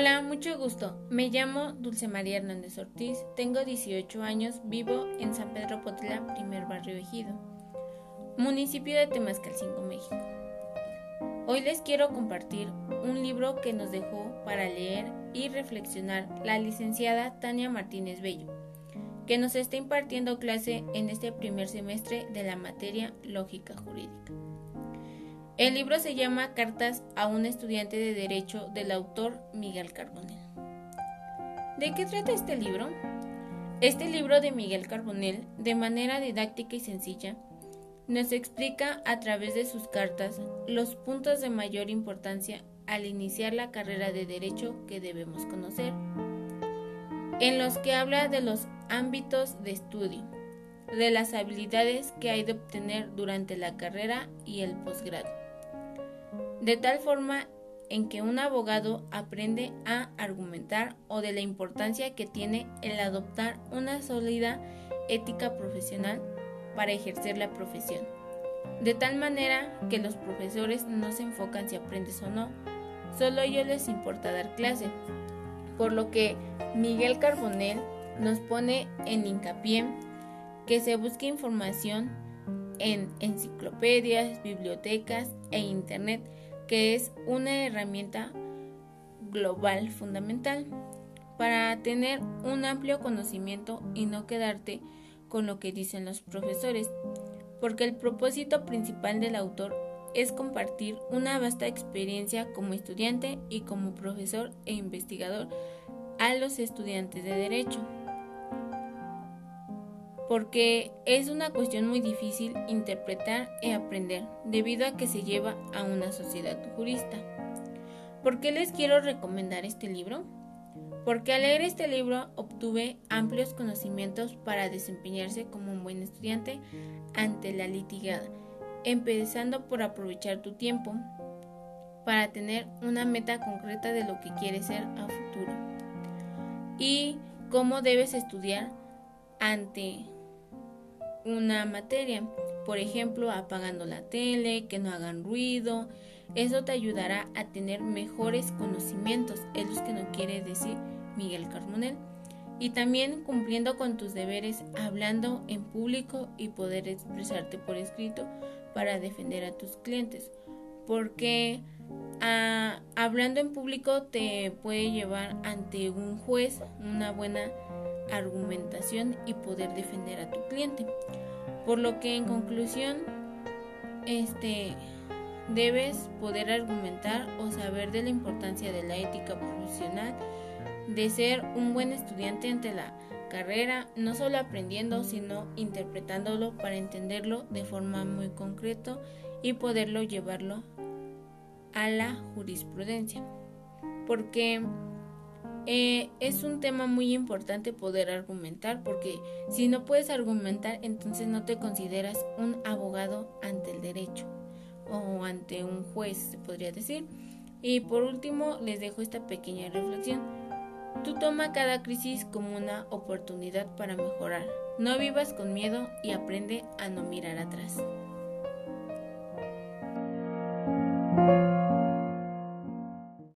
Hola, mucho gusto. Me llamo Dulce María Hernández Ortiz, tengo 18 años, vivo en San Pedro Potla, primer barrio Ejido, municipio de Temascalcingo, México. Hoy les quiero compartir un libro que nos dejó para leer y reflexionar la licenciada Tania Martínez Bello, que nos está impartiendo clase en este primer semestre de la materia lógica jurídica. El libro se llama Cartas a un estudiante de Derecho del autor Miguel Carbonell. ¿De qué trata este libro? Este libro de Miguel Carbonell, de manera didáctica y sencilla, nos explica a través de sus cartas los puntos de mayor importancia al iniciar la carrera de derecho que debemos conocer, en los que habla de los ámbitos de estudio, de las habilidades que hay de obtener durante la carrera y el posgrado de tal forma en que un abogado aprende a argumentar o de la importancia que tiene el adoptar una sólida ética profesional para ejercer la profesión. De tal manera que los profesores no se enfocan si aprendes o no, solo a ellos les importa dar clase. Por lo que Miguel Carbonell nos pone en hincapié que se busque información en enciclopedias, bibliotecas e internet que es una herramienta global fundamental para tener un amplio conocimiento y no quedarte con lo que dicen los profesores, porque el propósito principal del autor es compartir una vasta experiencia como estudiante y como profesor e investigador a los estudiantes de derecho porque es una cuestión muy difícil interpretar y aprender debido a que se lleva a una sociedad jurista. ¿Por qué les quiero recomendar este libro? Porque al leer este libro obtuve amplios conocimientos para desempeñarse como un buen estudiante ante la litigada, empezando por aprovechar tu tiempo para tener una meta concreta de lo que quieres ser a futuro y cómo debes estudiar ante una materia. Por ejemplo, apagando la tele, que no hagan ruido. Eso te ayudará a tener mejores conocimientos. Es lo que no quiere decir Miguel Carmonel. Y también cumpliendo con tus deberes, hablando en público y poder expresarte por escrito para defender a tus clientes. Porque hablando en público te puede llevar ante un juez una buena argumentación y poder defender a tu cliente. Por lo que en conclusión, este debes poder argumentar o saber de la importancia de la ética profesional, de ser un buen estudiante ante la carrera, no solo aprendiendo, sino interpretándolo para entenderlo de forma muy concreta y poderlo llevarlo a la jurisprudencia. Porque eh, es un tema muy importante poder argumentar porque si no puedes argumentar entonces no te consideras un abogado ante el derecho o ante un juez se podría decir. Y por último les dejo esta pequeña reflexión. Tú toma cada crisis como una oportunidad para mejorar. No vivas con miedo y aprende a no mirar atrás.